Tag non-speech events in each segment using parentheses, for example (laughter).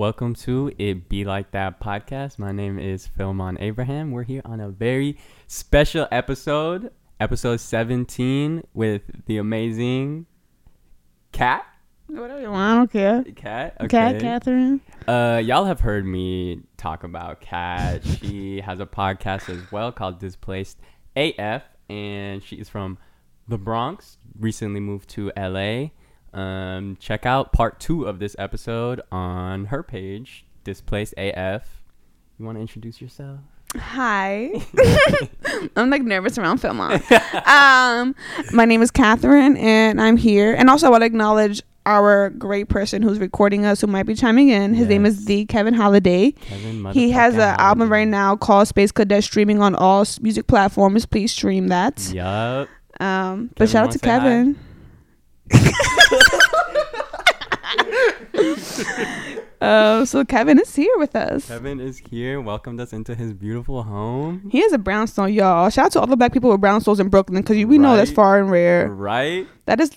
Welcome to It Be Like That podcast. My name is Filmon Abraham. We're here on a very special episode, episode 17, with the amazing Cat. Whatever you want, I don't care. Kat. Cat, Katherine. Uh, y'all have heard me talk about Cat. (laughs) she has a podcast as well called Displaced AF, and she is from the Bronx. Recently moved to LA. Um, check out part two of this episode on her page, Displaced AF. You want to introduce yourself? Hi. (laughs) (laughs) I'm like nervous around Filmon. um, my name is Katherine, and I'm here. And also, I want to acknowledge our great person who's recording us, who might be chiming in. His name is Yes. the Kevin Holliday. Kevin He has an album right now called Space Cadet, streaming on all music platforms. Please stream that. Yup. Um, Kevin, but shout out wanna Kevin. hi? Uh, so Kevin is here with us. Kevin is here. Welcomed us into his beautiful home. He is a brownstone, y'all. Shout out to all the black people with brownstones in Brooklyn because we know that's far and rare. Right? That is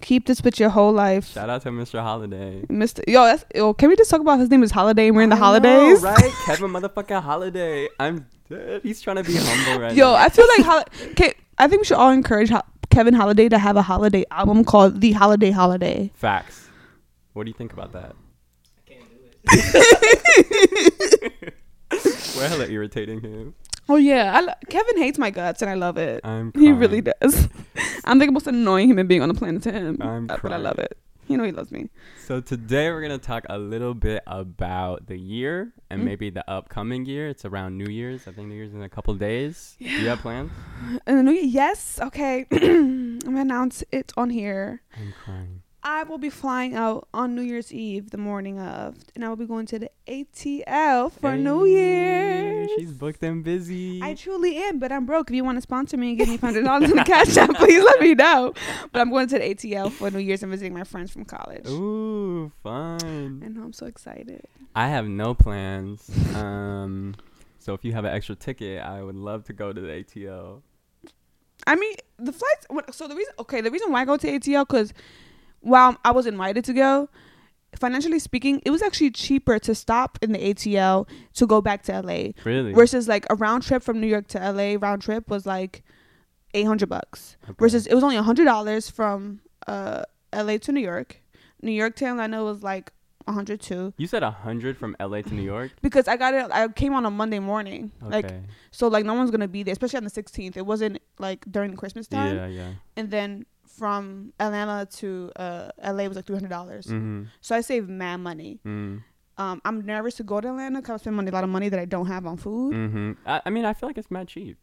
keep this with your whole life, Shout out to Mr. Holliday. Mister. Yo, that's yo. Can we just talk about his name is Holliday and we're in the I know, holidays, right? (laughs) Kevin motherfucking Holliday. I'm dead. He's trying to be humble right Yo, now. I feel like hol- I think we should all encourage ho- Kevin Holliday to have a holiday album called The Holiday Holiday. Facts. What do you think about that? I can't do it. We're hella irritating him. Oh yeah, I lo- Kevin hates my guts and I love it. I'm He crying. really does. I'm the most annoying human being on the planet to him, I'm but I love it. You know he loves me. So today we're gonna talk a little bit about the year and Mm. maybe the upcoming year. It's around New Year's. I think New Year's in a couple days. Do you have plans? And the new year, yes, okay. (clears throat) I'm gonna announce it on here. I'm crying. I will be flying out on New Year's Eve, the morning of, and I will be going to the ATL for New Year's. She's booked and busy. I truly am, but I'm broke. If you want to sponsor me and give me hundred dollars in the cash app, (laughs) please let me know. But I'm going to the ATL for New Year's and visiting my friends from college. Ooh, fun. And I'm so excited. I have no plans. (laughs) Um, so if you have an extra ticket, I would love to go to the ATL. I mean, the flights. So the reason, okay, the reason why I go to ATL because while I was invited to go, financially speaking, it was actually cheaper to stop in the ATL to go back to LA Really? versus like a round trip from New York to LA. Round trip was like eight hundred bucks Okay. versus it was only hundred dollars from uh LA to New York. New York to Atlanta was like a hundred too You said a hundred from LA to New York. because I got it. I came on a Monday morning, Okay. like so like no one's gonna be there, especially on the sixteenth. It wasn't like during Christmas time. yeah, yeah. and then from Atlanta to uh, LA was like three hundred dollars. Mm-hmm. So I saved mad money. Mm. Um, I'm nervous to go to Atlanta because I spend money, a lot of money that I don't have on food. Mm-hmm. I, I mean, I feel like it's mad cheap.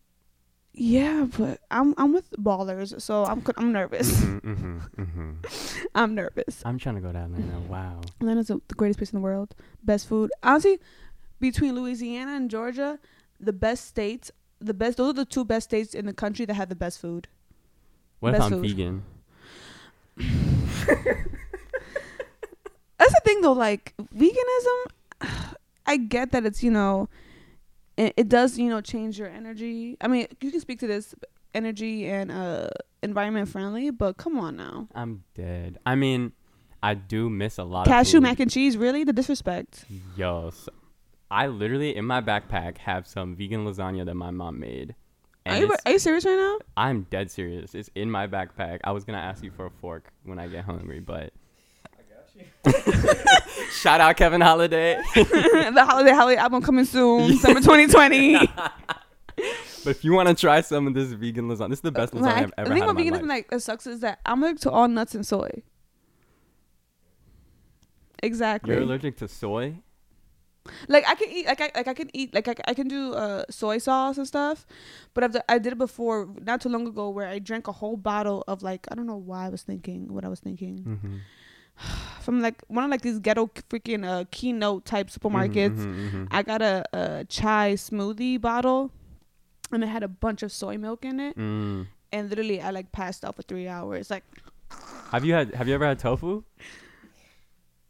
Yeah, but I'm I'm with ballers, so I'm c- I'm nervous. Mm-hmm, (laughs) mm-hmm, mm-hmm. I'm nervous. I'm trying to go to Atlanta. Wow. Atlanta's the the greatest place in the world. Best food, honestly. Between Louisiana and Georgia, the best states, the best. Those are the two best states in the country that have the best food. What if Best I'm food. vegan? that's the thing though like veganism i get that it's you know it, it does you know change your energy i mean you can speak to this energy and uh environment friendly but come on now I'm dead. I mean, I do miss a lot cashew of food. mac and cheese really the disrespect Yo, so I literally in my backpack have some vegan lasagna that my mom made. Are you, are you serious right now I'm dead serious. It's in my backpack. I was gonna ask you for a fork when I get hungry, but (laughs) shout out Kevin Holliday. (laughs) the holiday holiday album coming soon summer 2020 (laughs) but if you want to try some of this vegan lasagna, this is the best lasagna like, I've ever had in about my veganism life. like that sucks is that i'm allergic to all nuts and soy exactly You're allergic to soy? Like I can eat, like I like I can eat, like I, I can do uh, soy sauce and stuff, but I've, I did it before not too long ago where I drank a whole bottle of like I don't know why I was thinking what I was thinking Mm-hmm. (sighs) from like one of like these ghetto freaking uh keynote type supermarkets. Mm-hmm, I got a, a chai smoothie bottle, and it had a bunch of soy milk in it, Mm. and literally I like passed out for three hours. Like Have you had? Have you ever had tofu?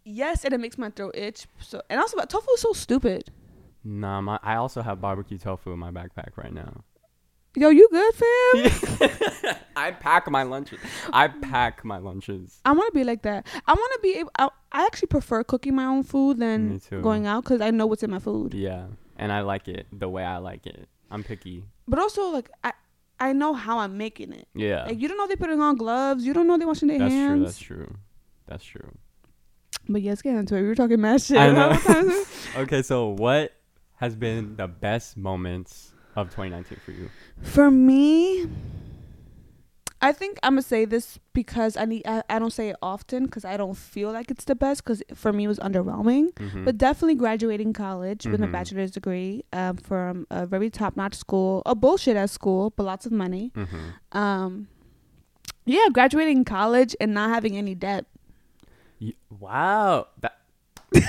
Yes, and it makes my throat itch. So and also, tofu is so stupid. Nah, my, I also have barbecue tofu in my backpack right now. Yo, you good, fam? (laughs) I pack my lunches. I pack my lunches. I want to be like that. I want to be able. I, I actually prefer cooking my own food than going out because I know what's in my food. Yeah, and I like it the way I like it. I'm picky. But also, like I, I know how I'm making it. Yeah, Like you don't know they're putting on gloves. You don't know they're washing their hands. that's true. That's true. That's true. But yes, get into it. We were talking mad shit. I (laughs) know. What time is it? Okay, so what has been the best moments of 2019 for you? For me, I think I'm gonna say this because I need. I, I don't say it often because I don't feel like it's the best. Because for me, it was underwhelming. Mhm. But definitely graduating college with my Mhm. bachelor's degree um, from a very top notch school, a bullshit ass school, but lots of money. Mhm. Um, yeah, graduating college and not having any debt. Y- wow. That (laughs) My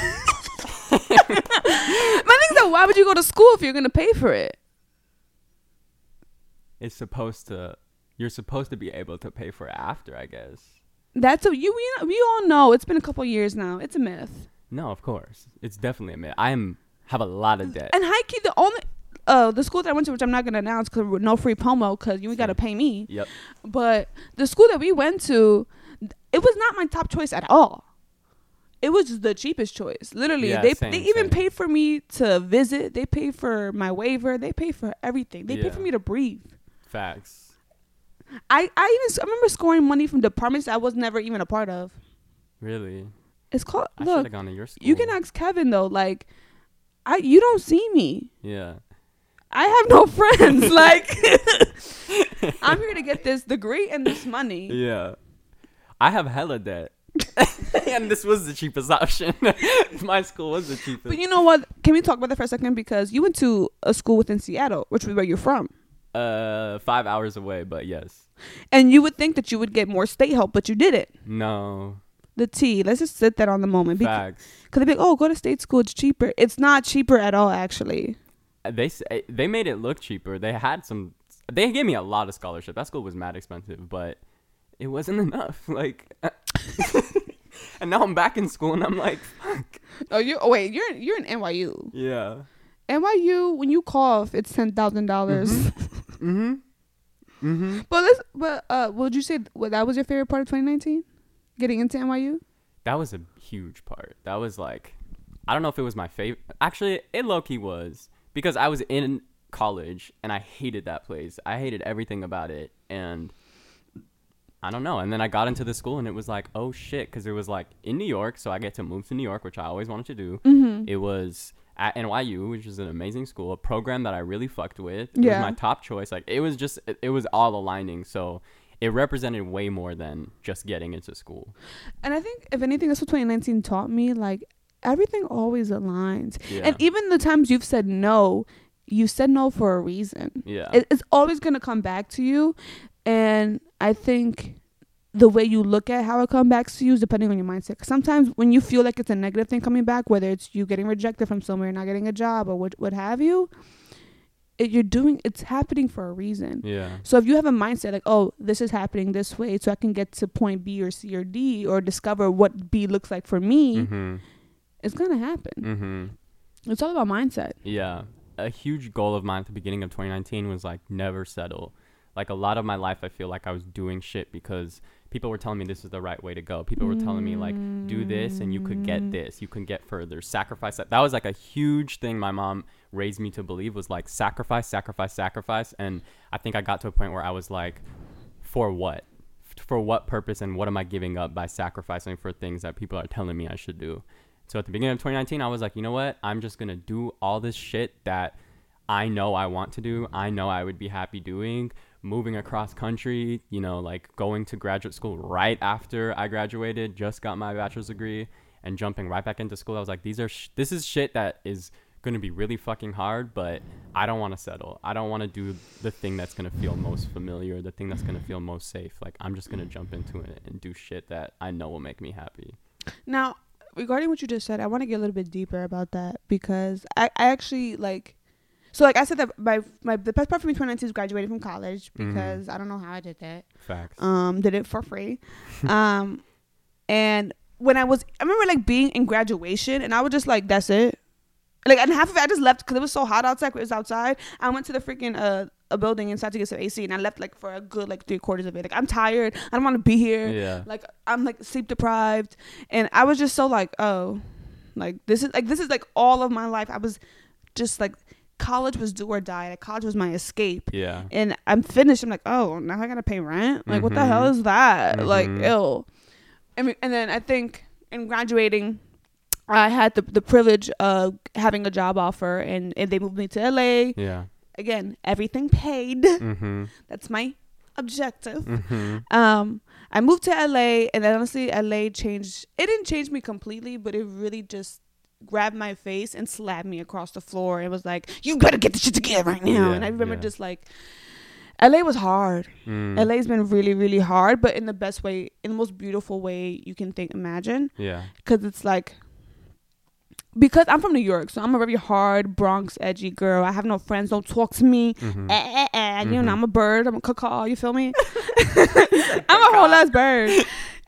thing is that why would you go to school if you're gonna pay for it? it? is supposed to. You're supposed to be able to pay for it after, I guess. That's a you. We, we all know it's been a couple years now. It's a myth. No, of course. It's definitely a myth. I am have a lot of debt. And high key, the only uh the school that I went to, which I'm not gonna announce because no free promo because you ain't gotta pay me. Yep. But the school that we went to, it was not my top choice at all. It was the cheapest choice. Literally, Yeah, they same, they even same. paid for me to visit. They paid for my waiver. They paid for everything. They paid for me to breathe. Facts. I I even I remember scoring money from departments I was never even a part of. Really. It's called I look. gone to your school. You can ask Kevin though. Like, I you don't see me. Yeah. I have no friends. (laughs) like, (laughs) I'm here to get this degree and this money. Yeah. I have hella debt. (laughs) and this was the cheapest option. (laughs) My school was the cheapest. But you know what? Can we talk about that for a second? Because you went to a school within Seattle, which is where you're from. uh, five hours away, but yes. And you would think that you would get more state help, but you didn't. No. The T. Let's just sit that on the moment. Because they'd be like, oh, go to state school. It's cheaper. It's not cheaper at all, actually. They s- eh, they made it look cheaper. They had some. They gave me a lot of scholarship. That school was mad expensive, but it wasn't enough. Like, (laughs) and now I'm back in school, and I'm like, fuck. Oh, you. Oh, wait. You're you're in NYU. Yeah. NYU. When you cough, it's ten thousand dollars. (laughs) Mm-hmm. Mm-hmm. But let's. But uh, would you say well, that was your favorite part of 2019? Getting into NYU. That was a huge part. That was like, I don't know if it was my favorite. Actually, it low key was because I was in college and I hated that place. I hated everything about it, and I don't know. And then I got into the school and it was like, oh shit, because it was like in New York, so I get to move to New York, which I always wanted to do. Mm-hmm. It was at NYU, which is an amazing school, a program that I really fucked with. It Yeah. was my top choice. Like it was just, it, it was all aligning. So it represented way more than just getting into school. And I think if anything, that's what 2019 taught me. Like everything always aligns. Yeah. And even the times you've said no, you said no for a reason. yeah. It, it's always gonna come back to you. And I think the way you look at how it comes back to you is depending on your mindset. sometimes when you feel like it's a negative thing coming back, whether it's you getting rejected from somewhere, not getting a job, or what what have you, it, you're doing it's happening for a reason. yeah. So if you have a mindset like, oh, this is happening this way, so I can get to point B or C or D, or discover what B looks like for me, Mm-hmm. it's gonna happen. Mm-hmm. It's all about mindset. Yeah. A huge goal of mine at the beginning of 2019 was like never settle. Like a lot of my life, I feel like I was doing shit because people were telling me this is the right way to go. People were telling me like, do this and you could get this. You can get further. Sacrifice that. That was like a huge thing my mom raised me to believe was like sacrifice, sacrifice, sacrifice. And I think I got to a point where I was like, for what? For what purpose and what am I giving up by sacrificing for things that people are telling me I should do? So at the beginning of 2019, I was like, you know what? I'm just gonna do all this shit that I know I want to do. I know I would be happy doing. Moving across country, you know, like going to graduate school right after I graduated, just got my bachelor's degree, and jumping right back into school. I was like, these are sh- this is shit that is gonna be really fucking hard, but I don't want to settle. I don't want to do the thing that's gonna feel most familiar, the thing that's gonna feel most safe. Like I'm just gonna jump into it and do shit that I know will make me happy. Now, regarding what you just said, I want to get a little bit deeper about that because I, I actually like. So like I said that my my the best part for me 2019 is graduating from college Mhm. because I don't know how I did that. Facts. Um, did it for free. (laughs) um, and when I was, I remember like being in graduation, and I was just like, "That's it." Like, and half of it I just left because it was so hot outside. It was outside. I went to the freaking uh a building inside to get some AC, and I left like for a good like three quarters of it. Like I'm tired. I don't want to be here. Yeah. Like I'm like sleep deprived, and I was just so like, oh, like this is like this is like all of my life. I was just like college was do or die. Like college was my escape. Yeah. And I'm finished. I'm like, oh, now I gotta pay rent. Like, what the hell is that? Like, Mhm. ill. I mean, and then I think in graduating, I had the the privilege of having a job offer, and, and they moved me to LA. Yeah. Again, everything paid. Mhm. That's my objective. Mhm. Um, I moved to LA, and honestly, LA changed. It didn't change me completely, but it really just grabbed my face and slapped me across the floor. It was like, "You better get the shit together right now." Yeah, and I remember yeah. just like, LA was hard. Mm. LA's been really, really hard, but in the best way, in the most beautiful way you can think, imagine, Yeah. because it's like. Because I'm from New York, so I'm a very hard Bronx edgy girl. I have no friends. Don't talk to me. Mhm. Eh, eh, eh. You Mhm. know, I'm a bird. I'm a cacaw. You feel me? (laughs) (laughs) I'm a whole ass bird.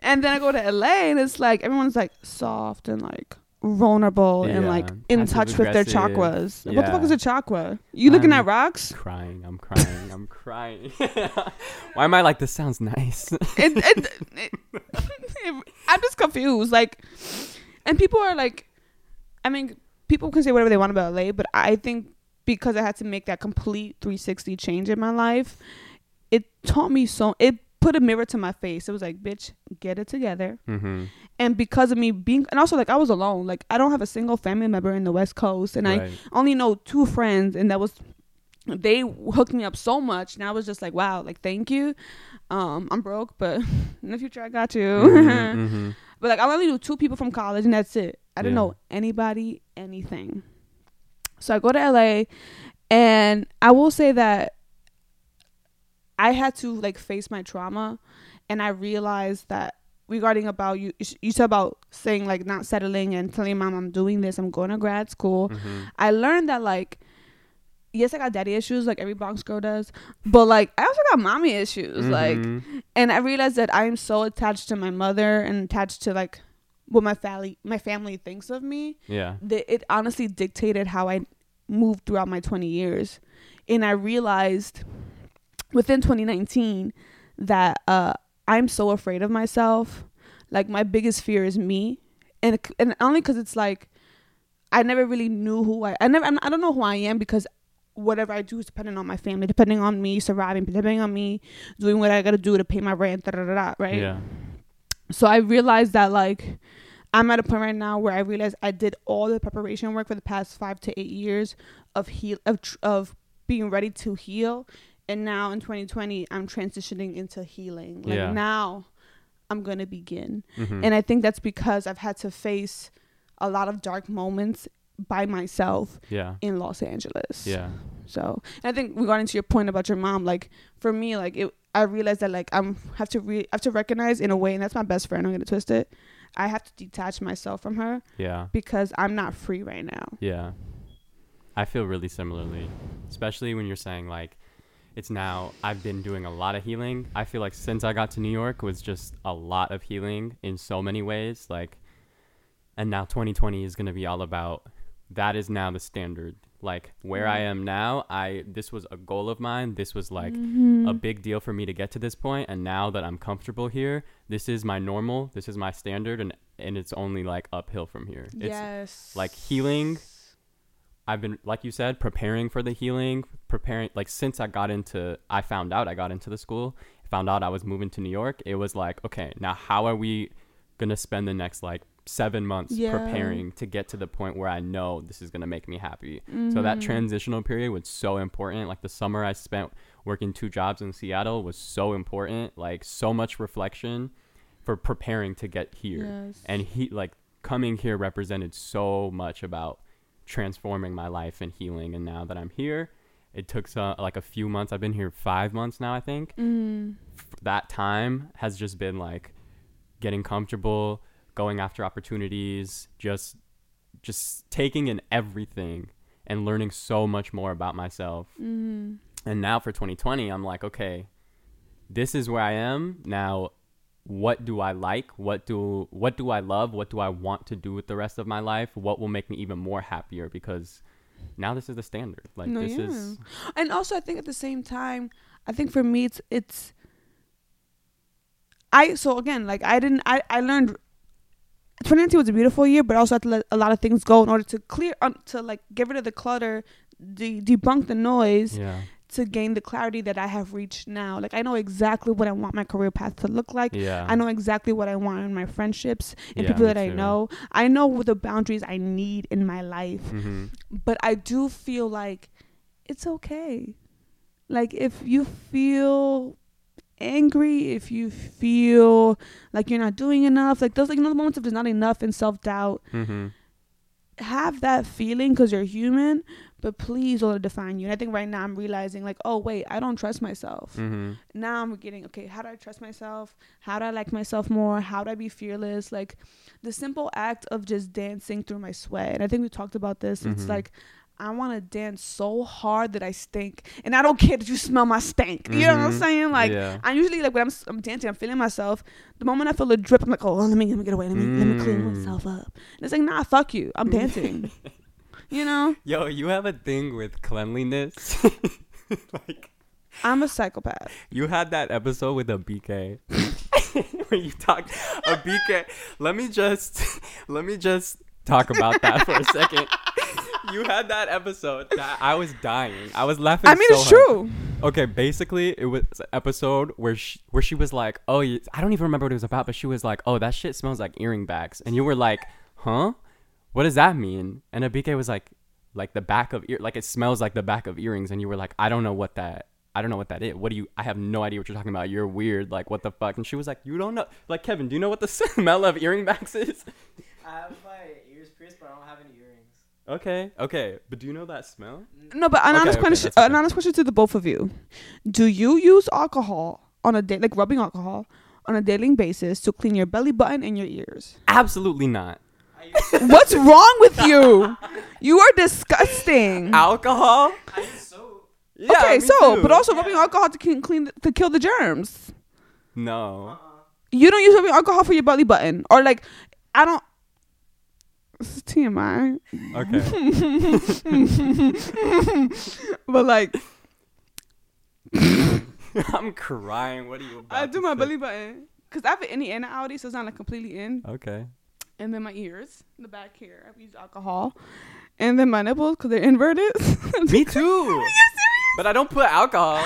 And then I go to LA, and it's like everyone's like soft and like vulnerable and like in Passive touch with their chakras. What the fuck is a chakra? You looking I'm- at rocks? Crying. I'm crying. I'm crying. (laughs) Why am I like this? Sounds nice. it, it, it, (laughs) I'm just confused. Like, and people are like, I mean, people can say whatever they want about LA, but I think because I had to make that complete 360 change in my life, it taught me so. It put a mirror to my face. It was like, bitch, get it together. mm-hmm. And because of me being, and also like I was alone. Like I don't have a single family member in the West Coast, and I only know two friends, and that was they hooked me up so much, and I was just like, wow, like thank you. Um, I'm broke, but (laughs) in the future I got you. Mhm, mhm. But like I only knew two people from college, and that's it. I didn't Yeah. know anybody, anything. So I go to LA, and I will say that I had to like face my trauma, and I realized that regarding about you, you said about saying like not settling and telling mom I'm doing this, I'm going to grad school. Mhm. I learned that like yes, I got daddy issues like every Bronx girl does, but like I also got mommy issues. Like Mhm. and I realized that I am so attached to my mother and attached to like what my family my family thinks of me yeah. that it honestly dictated how I moved throughout my 20 years. And I realized within 2019 that uh, I'm so afraid of myself. Like my biggest fear is me, and and only because it's like I never really knew who I I never I'm- I don't know who I am because whatever I do is depending on my family, depending on me surviving, depending on me doing what I gotta do to pay my rent, da da da da. Right. Yeah. So I realized that like I'm at a point right now where I realize I did all the preparation work for the past five to eight years of heal of tr- of being ready to heal, and now in 2020 I'm transitioning into healing. Like Yeah. now I'm gonna begin, Mhm. and I think that's because I've had to face a lot of dark moments by myself yeah. in Los Angeles. Yeah. So and I think regarding to your point about your mom, like for me, like it, I realized that like I'm have to re- have to recognize in a way, and that's my best friend. I'm gonna twist it. I have to detach myself from her Yeah. because I'm not free right now. Yeah. I feel really similarly, especially when you're saying like it's now I've been doing a lot of healing. I feel like since I got to New York was just a lot of healing in so many ways like and now 2020 is going to be all about that is now the standard. Like where I am now, I this was a goal of mine. This was like Mm-hmm. a big deal for me to get to this point and now that I'm comfortable here, this is my normal, this is my standard and and it's only like uphill from here. It's yes. like healing I've been like you said preparing for the healing, preparing like since I got into I found out I got into the school, found out I was moving to New York, it was like, okay, now how are we going to spend the next like 7 months Yeah. preparing to get to the point where I know this is going to make me happy. So Mm-hmm. that transitional period was so important. Like the summer I spent working two jobs in Seattle was so important. Like so much reflection for preparing to get here. Yes. And he like coming here represented so much about transforming my life and healing. And now that I'm here, it took so, like a few months. I've been here five months now, I think. Mm. That time has just been like getting comfortable, going after opportunities, just just taking in everything and learning so much more about myself. Mm-hmm. And now for 2020, I'm like, okay, this is where I am. Now, what do I like? What do what do I love? What do I want to do with the rest of my life? What will make me even more happier because now this is the standard. Like No, this yeah. is and also I think at the same time, I think for me it's it's I so again like I didn't I I learned 2019 was a beautiful year, but I also had to let a lot of things go in order to clear um, to like get rid of the clutter, de- debunk the noise yeah. To gain the clarity that I have reached now. Like I know exactly what I want my career path to look like. Yeah. I know exactly what I want in my friendships and Yeah, people that I know. I know the boundaries I need in my life hmm but I do feel like it's okay. Like if you feel angry, if you feel like you're not doing enough, like those like you know the moments of there's not enough and self doubt, hmm have that feeling because you're human. But please don't define you. And I think right now I'm realizing like, oh wait, I don't trust myself. hmm Now I'm getting okay. How do I trust myself? How do I like myself more? How do I be fearless? Like the simple act of just dancing through my sweat. And I think we talked about this. It's Mhm. like I want to dance so hard that I stink, and I don't care that you smell my stank. You know what I'm Mhm. saying? Like yeah. I usually like when I'm I'm dancing, I'm feeling myself. The moment I feel a drip, I'm like, oh, let me let me get away. Let me let me clean Mm. myself up. And it's like, nah, fuck you. I'm dancing. (laughs) you know, Yo, you have a thing with cleanliness. (laughs) like I'm a psychopath. you had that episode with Abike (laughs) where you talked Abike. Let me just let me just talk about that for a second. You had that episode that I was dying. I was laughing. I mean, so it's hard. true. Okay, basically, it was an episode where she, where she was like, "Oh, I don't even remember what it was about," but she was like, "Oh, that shit smells like earring backs," and you were like, "Huh? What does that mean?" And Abike was like, "Like the back of ear, like it smells like the back of earrings," and you were like, "I don't know what that." I don't know what that is. What do you? I have no idea what you're talking about. You're weird. Like what the fuck? And she was like, "You don't know." Like Kevin, do you know what the (laughs) smell of earring backs is? I have my ears pierced, but I don't have any earrings. Okay, okay, but do you know that smell? No, but an Okay, honest okay, question. that's okay. An honest question to the both of you: Do you use alcohol on a day, like rubbing alcohol, on a daily basis to clean your belly button and your ears? Absolutely not. What's wrong with you? You are disgusting. Alcohol? I use soap. Yeah, okay, so too. but also rubbing alcohol to clean, clean to kill the germs. no. Uh-uh. You don't use rubbing alcohol for your belly button, or like I don't. This is TMI, Okay. (laughs) but like (laughs) I'm crying. What are you about I do my say? belly button because I have it in the and so it's not like completely in. Okay. and then my ears, the back here. I've used alcohol, and then my nipples because they're inverted. (laughs) Me too. but I don't put alcohol.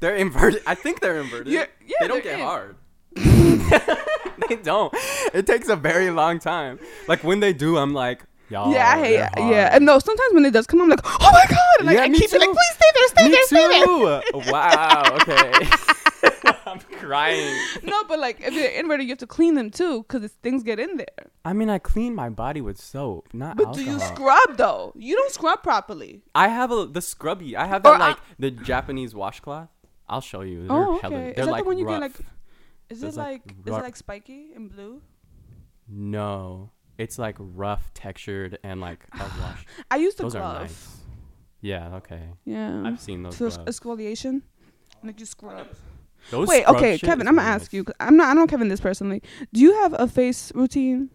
They're inverted. I think they're inverted. Yeah, yeah, they don't get in. hard. (laughs) they don't. It takes a very long time. Like when they do, I'm like, y'all. yeah, I hate. Yeah, and no, sometimes when it does come, I'm like, oh my god, and like Yeah, I keep it like, please stay there, stay Me there, stay there. (laughs) wow. Okay. (laughs) I'm crying. No, but like if they're inverted, you have to clean them too because things get in there. I mean, I clean my body with soap, not But alcohol. do you scrub though? You don't scrub properly. I have a the scrubby. I have that I- like the Japanese washcloth. I'll show you. They're Oh, okay. Is They're that like the one you rough. get like? Is There's, it like, like, is it like spiky and blue? No, it's like rough textured and like (sighs) a wash. I use the Those glove. are nice. Yeah. Okay. Yeah. I've seen those so it's gloves. exfoliation. Like you scrub. Those Wait, scrub okay, Kevin, I'm gonna really ask nice. you. 'cause I'm not. I don't know Kevin this personally. Do you have a face routine?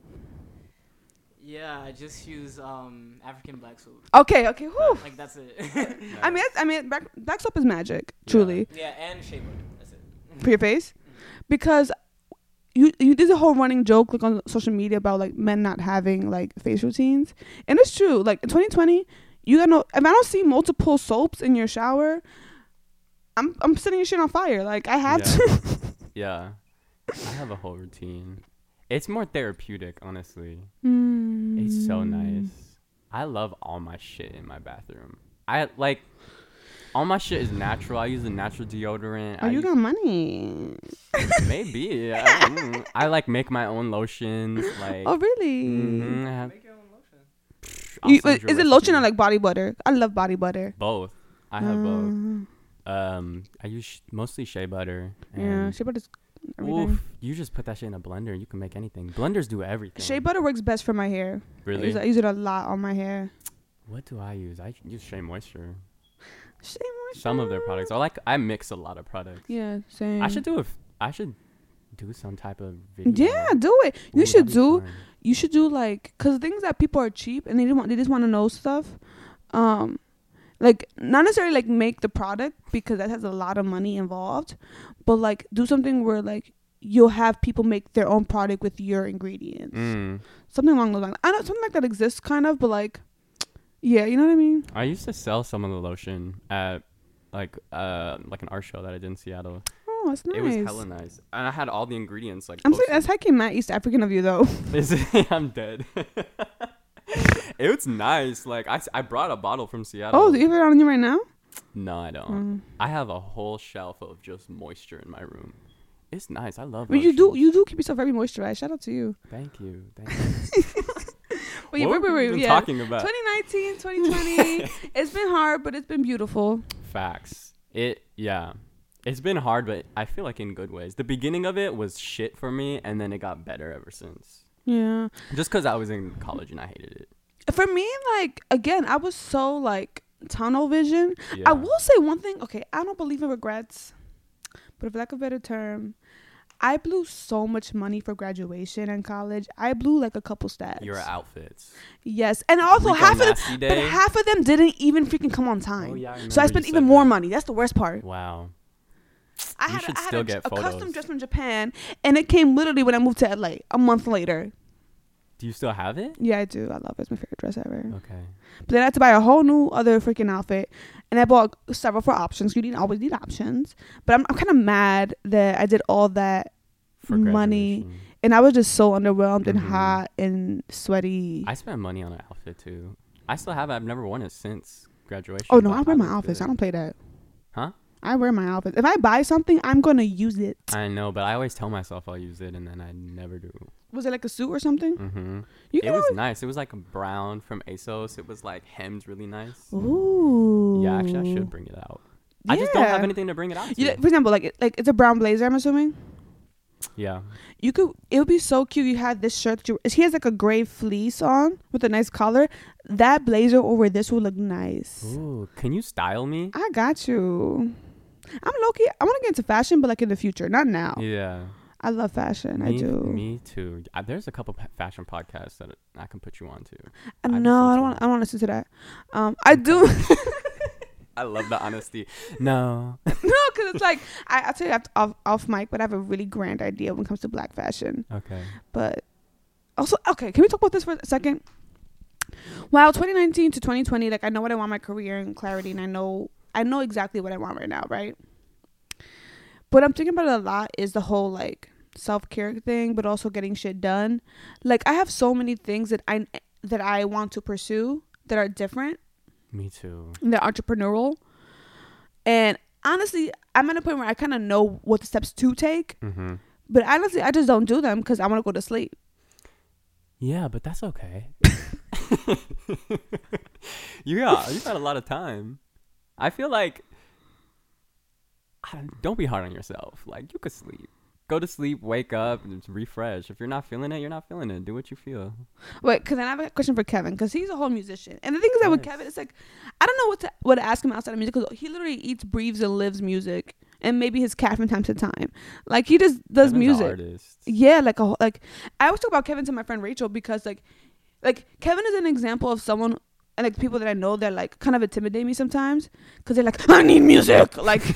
Yeah, I just use um African black soap. Okay, okay. Whew. Like that's it. (laughs) I mean, that's, I mean, black, black soap is magic, truly, yeah, and shea butter. That's it. for your face, because you you did a whole running joke like on social media about like men not having like face routines, and it's true. Like in 2020, you got no. If I don't see multiple soaps in your shower, I'm I'm setting your shit on fire. Like I have Yeah. to. (laughs) Yeah. I have a whole routine. It's more therapeutic, honestly. Mm. It's so nice. I love all my shit in my bathroom. I like all my shit is natural. I use a natural deodorant. Oh, I you use- got money. (laughs) maybe. I, don't. I like make my own lotions. Like, Oh, really? mhm, have- Make your own lotion. You, send you is it lotion or like body butter? I love body butter. both? I have both. Uh, Um, I use sh- mostly shea butter. Yeah, shea butter's everything. Oof, you just put that shit in a blender. And you can make anything. Blenders do everything. Shea butter works best for my hair. I Really? use, I use it a lot on my hair. What do I use? I use Shea Moisture. Some of their products. I like. I mix a lot of products. Yeah, same. I should do a. f- I should do some type of video. Yeah, do it. You Ooh, should do. fun. You should do like, cause things that people are cheap and they just want. They just want to know stuff. Um, like not necessarily like make the product because that has a lot of money involved, but like do something where like you'll have people make their own product with your ingredients, Mm. something along those lines. I know something like that exists kind of, but like, yeah, you know what I mean. I used to sell some of the lotion at like uh like an art show that I did in Seattle. Oh, that's nice. It was hella nice, and I had all the ingredients like. I'm saying posted. that's heckin' mad East African of you though. (laughs) (laughs) Is it- (laughs) I'm dead. it was nice. Like I, I brought a bottle from Seattle. oh, do you have it on you right now? no, I don't. Mm. I have a whole shelf of just moisture in my room. It's nice. I love. But you do you do keep yourself very moisturized. Shout out to you. Thank you. Thank you. Wait, what wait, wait, were we wait. Yeah. talking about 2019, 2020. (laughs) it's been hard, but it's been beautiful. facts. It yeah. It's been hard, but I feel like in good ways. The beginning of it was shit for me, and then it got better ever since. Yeah. Just because I was in college and I hated it. For me, like again, I was so like tunnel vision. Yeah. I will say one thing. Okay, I don't believe in regrets, but for lack of a better term, I blew so much money for graduation and college. I blew like a couple stacks. Your outfits. Yes, and also Rico half of them, but half of them didn't even freaking come on time. Oh, yeah, I so I spent even more that. money. That's the worst part. Wow. I You had, should a, I had a, get a custom dress from Japan, and it came literally when I moved to LA a month later. Do you still have it? Yeah, I do. I love it. It's my favorite dress ever. Okay. But then I had to buy a whole new other freaking outfit, and I bought several for options. You need always need options, but I'm I'm kind of mad that I did all that, For Money. and I was just so underwhelmed and Mhm. hot and sweaty. I spent money on an outfit too. I still have it. I've never worn it since graduation. oh no, I wear my outfits. I don't play that. Huh? I wear my outfits. If I buy something, I'm gonna use it. I know, but I always tell myself I'll use it, and then I never do. Was it like a suit or something? Mm-hmm. You It was nice. It was like a brown from ASOS. It was like hemmed really nice. Ooh. Yeah, actually, I should bring it out. I just don't have anything to bring it out to. You, for example, like it, like it's a brown blazer. I'm assuming. yeah. You could. It would be so cute. You had this shirt. That you, he has like a gray fleece on with a nice collar. That blazer over this would look nice. Ooh, can you style me? I got you. I'm Loki. I want to get into fashion, but like in the future, not now. Yeah. I love fashion. me, I do. Me too. Uh, there's a couple fashion podcasts that I can put you on to. Uh, I no, I don't want. I don't want to listen to that. Um, I do. (laughs) (laughs) I love the honesty. No. (laughs) no, because it's like I, I'll tell you after, off off mic, but I have a really grand idea when it comes to black fashion. Okay. But also, okay, can we talk about this for a second? Wow, 2019 to 2020, like I know what I want my career and clarity, and I know I know exactly what I want right now, right? But I'm thinking about it a lot is the whole like self care thing, but also getting shit done. Like I have so many things that I that I want to pursue that are different, Me too. they're entrepreneurial, and honestly, I'm at a point where I kind of know what the steps to take, Mm-hmm. but honestly, I just don't do them because I want to go to sleep. Yeah, but that's okay. (laughs) (laughs) you got you got a lot of time. I feel like don't- don't be hard on yourself. Like you could sleep. Go to sleep, wake up, and refresh. If you're not feeling it, you're not feeling it. Do what you feel. Wait, because then I have a question for Kevin because he's a whole musician, and the thing is that with Kevin, it's like I don't know what to what to ask him outside of music because he literally eats, breathes, and lives music, and maybe his cat from time to time. Like he just does Kevin's music. artist. Yeah, like a like I always talk about Kevin to my friend Rachel because like like Kevin is an example of someone and like people that I know that like kind of intimidate me sometimes because they're like I need music like (laughs) (laughs)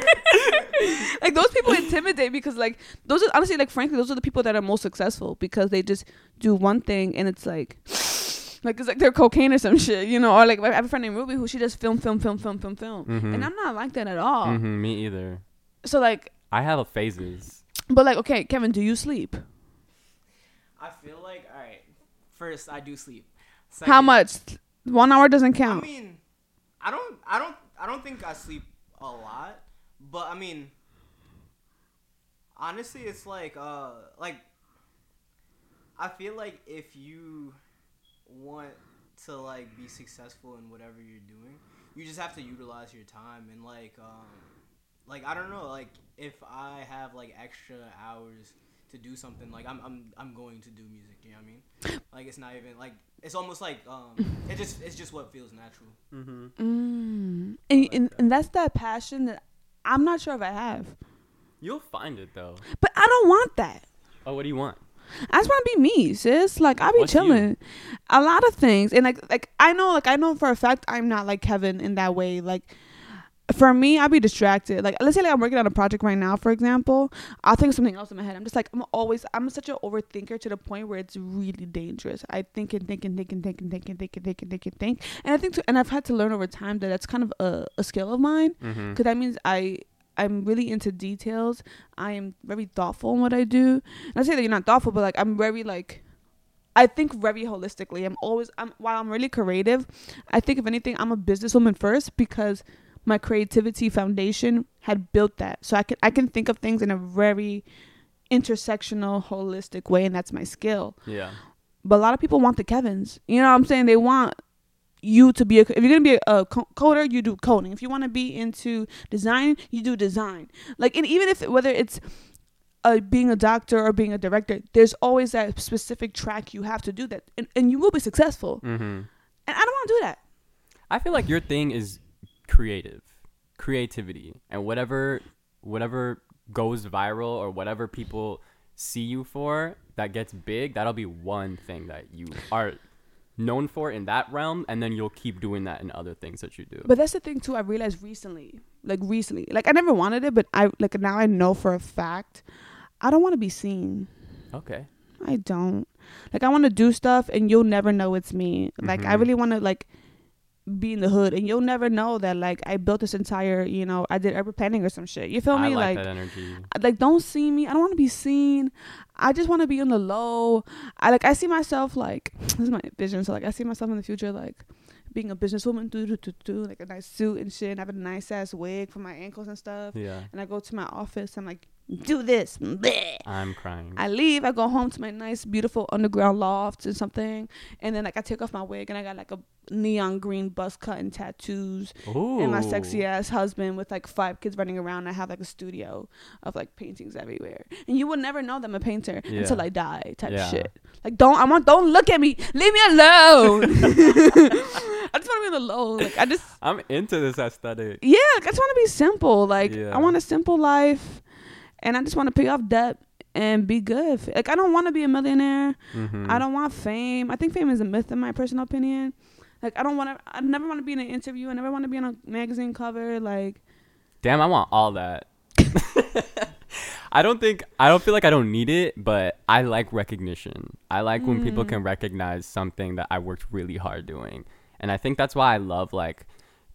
(laughs) (laughs) like those people intimidate me because like those are honestly like frankly those are the people that are most successful because they just do one thing and it's like (sighs) like it's like they're cocaine or some shit you know or like I have a friend named Ruby who she does film film film film film film Mhm. and I'm not like that at all Mhm, me either. so like I have a phases. but like okay Kevin do you sleep I feel like all right. First, I do sleep. How much? One hour doesn't count. I mean, I don't, I don't, I don't think I sleep a lot, but I mean, honestly, it's like, uh, like, I feel like if you want to like be successful in whatever you're doing, you just have to utilize your time and like, um, like I don't know, like if I have like extra hours to do something, like I'm, I'm, I'm going to do music. You know what I mean? (laughs) Like it's not even like it's almost like um, it just, it's just what feels natural. Mm-hmm. Mm. And, and and that's that passion that I'm not sure if I have. You'll find it though. But I don't want that. Oh, what do you want? I just want to be me, sis. Like I'll be What's you? chilling. a lot of things and like like i know like i know for a fact i'm not like kevin in that way like for me i'll be distracted like let's say like i'm working on a project right now for example i'll think of something else in my head i'm just like i'm always i'm such an overthinker to the point where it's really dangerous i think and think and think and think and think and think and think and think and think and i think to, and i've had to learn over time that that's kind of a, a skill of mine Mm-hmm. because that means I I'm really into details. I am very thoughtful in what I do. And I say that you're not thoughtful, but like I'm very like I think very holistically. I'm always I'm while I'm really creative, I think if anything I'm a businesswoman first because my creativity foundation had built that. So I can I can think of things in a very intersectional holistic way and that's my skill. Yeah. But a lot of people want the Kevins. You know what I'm saying? They want you to be a if you're gonna be a, a coder, you do coding. If you want to be into design, you do design. Like, and even if whether it's uh, being a doctor or being a director, there's always that specific track you have to do that, and, and you will be successful. Mm-hmm. And I don't want to do that. I feel like your thing is creative, creativity, and whatever whatever goes viral or whatever people see you for that gets big, that'll be one thing that you are known for in that realm, and then you'll keep doing that in other things that you do. But that's the thing too. I realized recently, like recently, like I never wanted it, but I like now I know for a fact, I don't want to be seen. okay. I don't. Like I want to do stuff and you'll never know it's me. Like I Mhm. really want to like be in the hood and you'll never know that like I built this entire, you know, I did urban planning or some shit. You feel I me? like, Like that energy. like don't see me. I don't want to be seen. I just want to be on the low. I like I see myself like (sniffs) this is my vision. So like I see myself in the future like being a businesswoman, do do do do like a nice suit and shit, and have a nice ass wig for my ankles and stuff. Yeah. And I go to my office. I'm like, do this. Bleh. I'm crying. I leave. I go home to my nice, beautiful underground loft or something, and then like I take off my wig and I got like a neon green buzz cut and tattoos, Ooh. and my sexy ass husband with like five kids running around. I have like a studio of like paintings everywhere, and you will never know that I'm a painter Yeah. until I die. Type Yeah. shit. Like don't I want don't look at me. Leave me alone. (laughs) (laughs) I just want to be low. Like I just I'm into this aesthetic. yeah. Like, I just want to be simple. Like Yeah. I want a simple life, and I just want to pay off debt and be good. Like I don't want to be a millionaire. Mm-hmm. I don't want fame. I think fame is a myth in my personal opinion. Like I don't want to. I never want to be in an interview. I never want to be on a magazine cover. Like Damn, I want all that. (laughs) I don't think I don't feel like I don't need it, but I like recognition. I like when people Mm. can recognize something that I worked really hard doing. And I think that's why I love like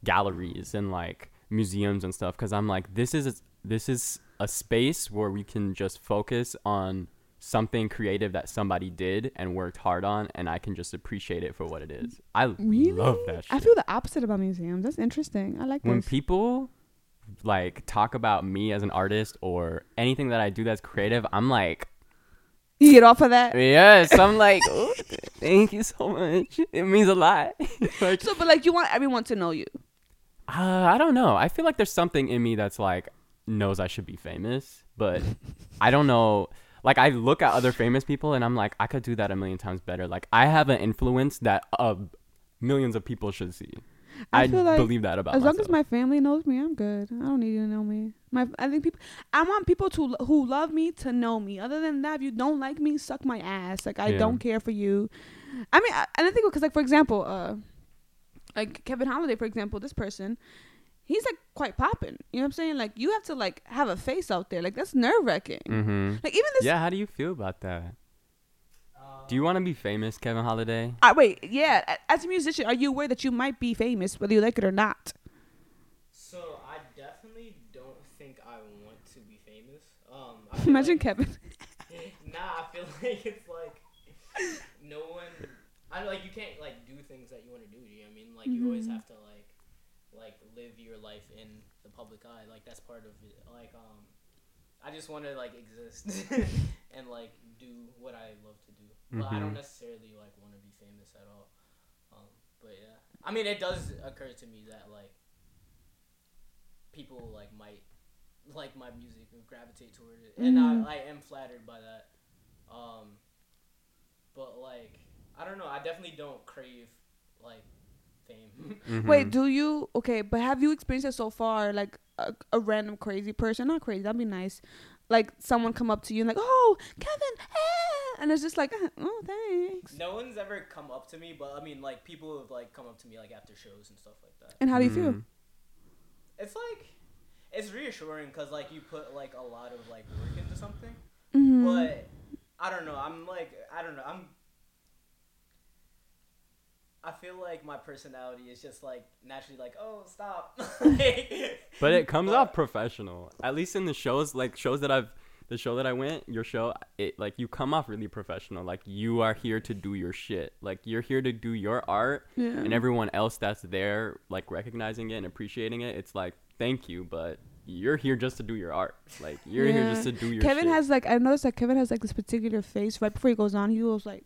galleries and like museums and stuff cuz I'm like this is this is a space where we can just focus on something creative that somebody did and worked hard on and I can just appreciate it for what it is. I really, love that shit. I feel the opposite about museums. That's interesting. I like when people like talk about me as an artist or anything that I do that's creative, I'm like, you get off of that. yes, I'm (laughs) like, "Oh, thank you so much. It means a lot. (laughs) like, So, but like you want everyone to know you. uh, I don't know. I feel like there's something in me that's like knows I should be famous, but (laughs) I don't know. Like I look at other famous people and I'm like, I could do that a million times better. Like I have an influence that uh, millions of people should see. I I, like believe that about as long as my family knows me, I'm good. I don't need you to know me. My, I think people, I want people to who love me to know me. Other than that, if you don't like me, suck my ass. Like I Yeah. don't care for you. I mean, I, and I think because like for example, uh, like Kevin Holliday, for example, this person, he's like quite popping. You know what I'm saying? Like you have to like have a face out there. Like that's nerve wracking. mm-hmm. Like even this. Yeah, how do you feel about that? Uh, Do you want to be famous, Kevin Holliday? I, wait, yeah. As a musician, are you aware that you might be famous, whether you like it or not? So I definitely don't think I want to be famous. Um, Imagine like- Kevin. (laughs) nah, I feel (laughs) like it's like no one. I don't- like you can't like do things that you want to do. You know what I mean? Like you always Mhm. have to like like live your life in the public eye. Like that's part of it. Like um, I just want to like exist (laughs) and like do what I love to do. But I don't Mhm. necessarily like want to be famous at all. Um, but yeah, I mean it does occur to me that like people like might like my music and gravitate toward it, and Mhm. I, I am flattered by that. Um, but like I don't know, I definitely don't crave like fame. Mhm. Wait, do you okay? But have you experienced it so far? Like a, a random crazy person, not crazy. That'd be nice. Like someone come up to you and like, oh, Kevin, eh, and it's just like, uh, oh, thanks. No one's ever come up to me, but I mean, like people have like come up to me like after shows and stuff like that. And how do you feel? Mm. It's like it's reassuring because like you put like a lot of like work into something, Mhm. but I don't know. I'm like I don't know. I'm. I feel like my personality is just like naturally like oh stop. (laughs) But it comes But- off professional. At least in the shows, like shows that I've, the show that I went, your show, it like you come off really professional. Like you are here to do your shit. Like you're here to do your art, Yeah. and everyone else that's there, like recognizing it and appreciating it. It's like thank you, but you're here just to do your art. Like you're here just to do your. Kevin shit. has like I noticed that Kevin has like this particular face right before he goes on. He was like,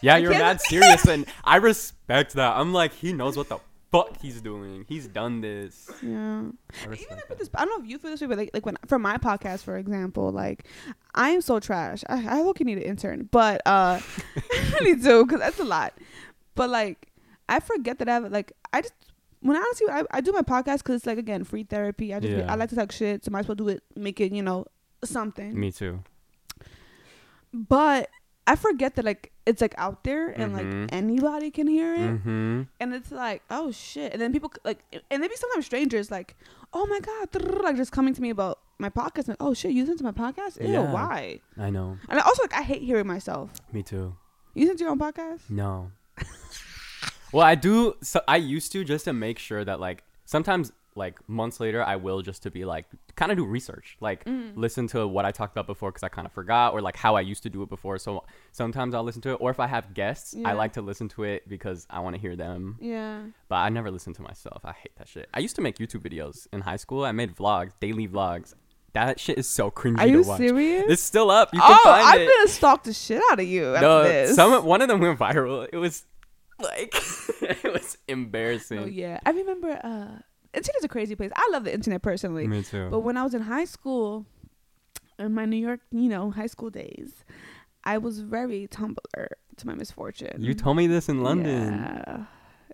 Yeah, you're mad (laughs) serious, and I respect that. I'm like, he knows what the fuck he's doing. He's done this. yeah. I Even respect like this, I don't know if you feel this way, but like, like when for my podcast, for example, like I am so trash. I, I look you need an intern, but uh, (laughs) I need to because that's a lot. But like, I forget that I have like I just when I honestly I, I do my podcast because it's like again free therapy. I just Yeah. I like to talk shit, so might as well do it, make it you know something. Me too. But I forget that like it's like out there and Mhm. like anybody can hear it. Mm-hmm. and it's like oh shit and then people like and maybe sometimes strangers like oh my god like just coming to me about my podcast like oh shit you listen to my podcast Ew, Yeah. why I know. and I also like i hate hearing myself Me too. you listen to your own podcast No. (laughs) well, I do. So I used to just to make sure that like sometimes like months later I will just to be like kind of do research, like Mm. listen to what I talked about before because I kind of forgot or like how I used to do it before. So sometimes I'll listen to it, or if I have guests, Yeah. I like to listen to it because I want to hear them. yeah But I never listen to myself. I hate that shit. I used to make YouTube videos in high school. I made vlogs, daily vlogs. That shit is so cringy are you to watch. serious It's still up. You can oh find i'm it. gonna stalk the shit out of you No, this some one of them went viral. It was like (laughs) it was embarrassing. oh yeah i remember uh internet's a crazy place i love the internet personally Me too. But when I was in high school, in my New York, you know, high school days, I was very Tumblr to my misfortune. you told me this in London. Yeah,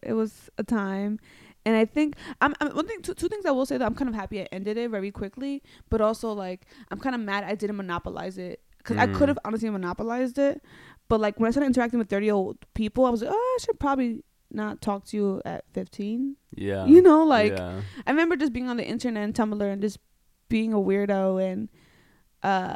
it was a time, and I think I'm, I'm one thing. Two, two things I will say that I'm kind of happy I ended it very quickly, but also like I'm kind of mad I didn't monopolize it because I Mm. could have honestly monopolized it. But like when I started interacting with 30 old people, I was like, oh, I should probably not talk to you at 15. Yeah. You know, like yeah. I remember just being on the internet and Tumblr and just being a weirdo and uh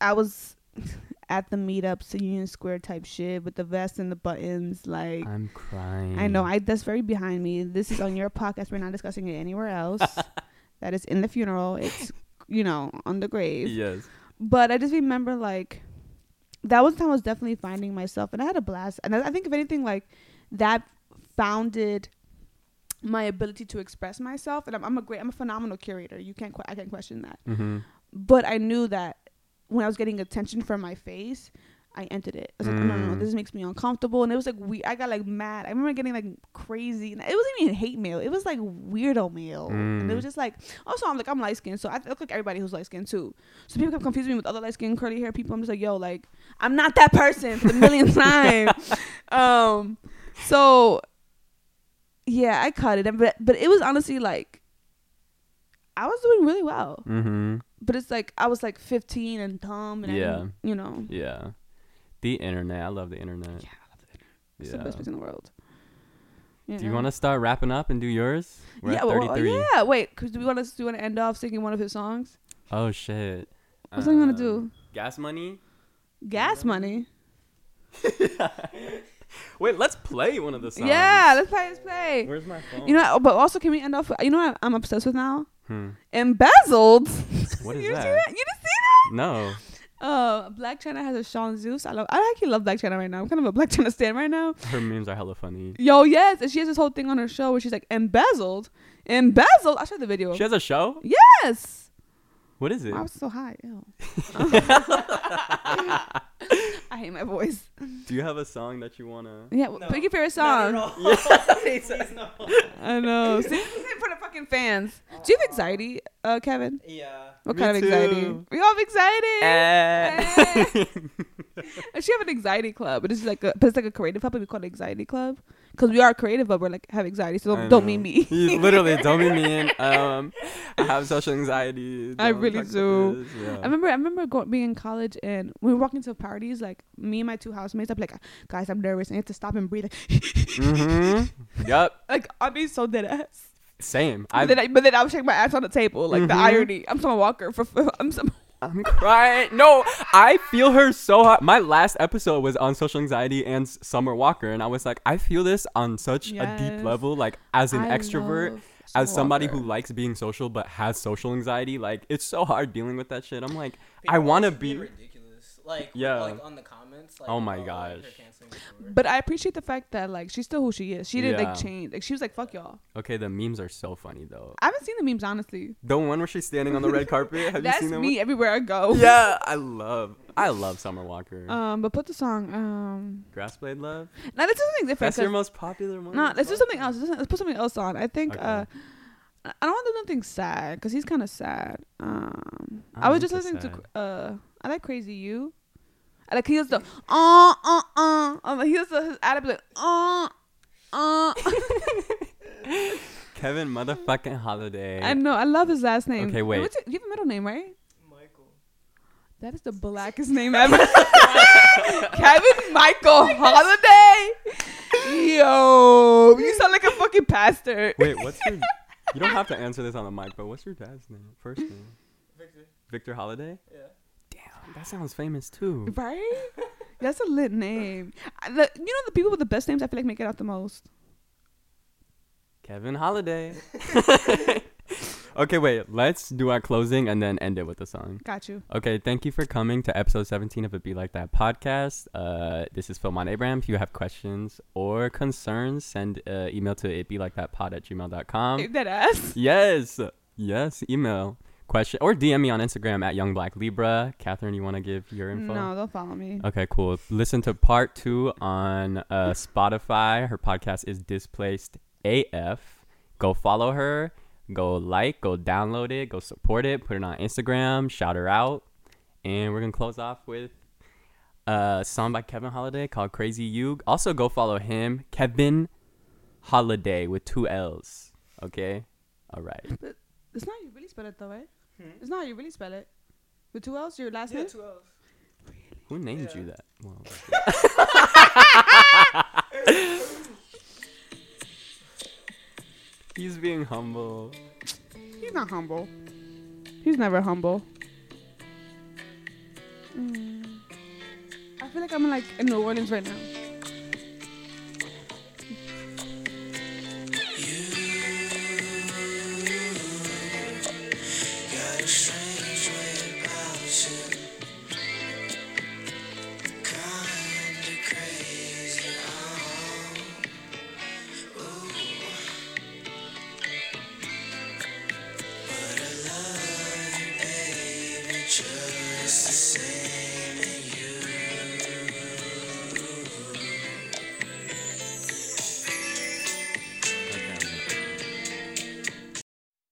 I was (laughs) at the meetups, Union Square type shit with the vest and the buttons. Like I'm crying. I know I that's very behind me. This is on your podcast. We're not discussing it anywhere else. (laughs) that is in the funeral. It's you know on the grave. Yes. But I just remember like that was the time I was definitely finding myself, and I had a blast. And I I think if anything, like that founded my ability to express myself. And I'm, I'm a great, I'm a phenomenal curator. You can't, que- I can't question that. Mm-hmm. But I knew that when I was getting attention from my face, I entered it. I was like, no, no, no, Mm. this makes me uncomfortable. And it was like, we, I got like mad. I remember getting like crazy. and It wasn't even hate mail. It was like weirdo mail. And it Mm. was just like, also, I'm like, I'm light skinned. So I look like everybody who's light skinned too. So people kept confusing me with other light skinned curly hair people. I'm just like, yo, like, I'm not that person for the millionth (laughs) time. Um, so yeah, I cut it. But, but it was honestly like, I was doing really well Mm-hmm. but it's like I was like 15 and dumb and Yeah. you know. Yeah. The internet. I love the internet. Yeah, I love the internet. It's Yeah. the best place in the world. Do you want to start wrapping up and do yours? We're yeah, well, 33. yeah. Wait, cause do we want to do you want to end off singing one of his songs? Oh shit. What song you want Um, to do? Gas money. Gas money. (laughs) (laughs) Wait, let's play one of the songs. Yeah, let's play. Let's play. Where's my phone? You know, but also can we end off? You know what I'm obsessed with now? Hmm. Embezzled. (laughs) What (laughs) is you that? See that? You didn't see that? No. that? Uh, Blac Chyna has a Sean Zeus. I love. I actually love Blac Chyna right now. I'm kind of a Blac Chyna stan right now. Her memes are hella funny. Yo, yes, and she has this whole thing on her show where she's like embezzled, embezzled. I'll show the video. She has a show? yes. What is it? I was so high. Ew. (laughs) (laughs) I hate my voice. Do you have a song that you wanna? Yeah, No. pick your favorite song. at all. (laughs) Please no. I know. See, this is for the fucking fans. Do you have anxiety, uh, Kevin? Yeah. What Me kind of anxiety? too. We all have anxiety. Eh. And she have an anxiety club, but it's like a, but it's like a creative club, but we call it anxiety club because we are creative, but we're like have anxiety. So don't, don't mean me. (laughs) You literally (laughs) don't be mean. Um, I have social anxiety. I really do. Yeah. I remember, I remember going, being in college and we were walking to parties. Like me and my two housemates, be like, "Guys, I'm nervous. I have to stop and breathe." mm-hmm. (laughs) Yep. Like I'd be so dead ass. Same. But I, then, I, but then I would shake my ass on the table. Like the Mhm. irony. I'm Summer Walker. For, for I'm some. I'm (laughs) crying. No, I feel her so hard. My last episode was on social anxiety and Summer Walker, and I was like, I feel this on such a deep level. Like as an I extrovert, love as somebody Walker. who likes being social but has social anxiety, like it's so hard dealing with that shit. I'm like, I want to be. ridiculous. Like Yeah. like on the comments. Like, Oh my like, gosh. her canceling the tour. But I appreciate the fact that like she's still who she is. She didn't Yeah. like change. Like she was like, "Fuck y'all." Okay, the memes are so funny though. I haven't seen the memes honestly. The one where she's standing on the red carpet. Have (laughs) That's you seen that me everywhere I go. (laughs) Yeah, I love, I love Summer Walker. Um, but put the song. Um, Grassblade Love. now let's do something different. That's your most popular one. No, let's do something else. Let's, let's put something else on. I think. Okay. Uh, I I don't want to do nothing sad because he's kind of sad. Um, I, I'm was just listening sad. to. Uh, I like Crazy You. I like he was the uh uh uh. Um, he was the his ad like uh uh. (laughs) Kevin motherfucking Holliday. I know. I love his last name. Okay, wait. What's it, you have a middle name, right? Michael. That is the blackest name ever. (laughs) Kevin Michael Holliday. Yo, you sound like a fucking pastor. Wait, what's your? (laughs) You don't have to answer this on the mic, but what's your dad's name? First name? Victor. Victor Holliday. Yeah. That sounds famous too. Right? (laughs) That's a lit name. The- you know the people with the best names I feel like make it out the most. Kevin Holliday. (laughs) (laughs) okay, wait. Let's do our closing and then end it with a song. Got you. Okay, thank you for coming to episode 17 of It Be Like That podcast. Uh, this is Filmon Abraham. If you have questions or concerns, send uh, email to itbelikeThatPod at gmail.com. That ass. Yes. Yes. Email question or DM me on Instagram at Young Black Libra. Katherine, you want to give your info? No, they'll follow me. Okay, cool. Listen to part two on uh, (laughs) Spotify. Her podcast is Displaced AF. Go follow her. Go like. Go download it. Go support it. Put it on Instagram. Shout her out. And we're gonna close off with a song by Kevin Holliday called "Crazy You." Also, go follow him, Kevin Holliday with two L's. Okay. All right. (laughs) It's not how you really spell it though, right? Hmm? It's not how you really spell it. With two L's, your last Yeah, name? two L's. Who named Yeah. you that? Well, he's being humble. He's not humble. He's never humble. Mm. I feel like I'm like in New Orleans right now.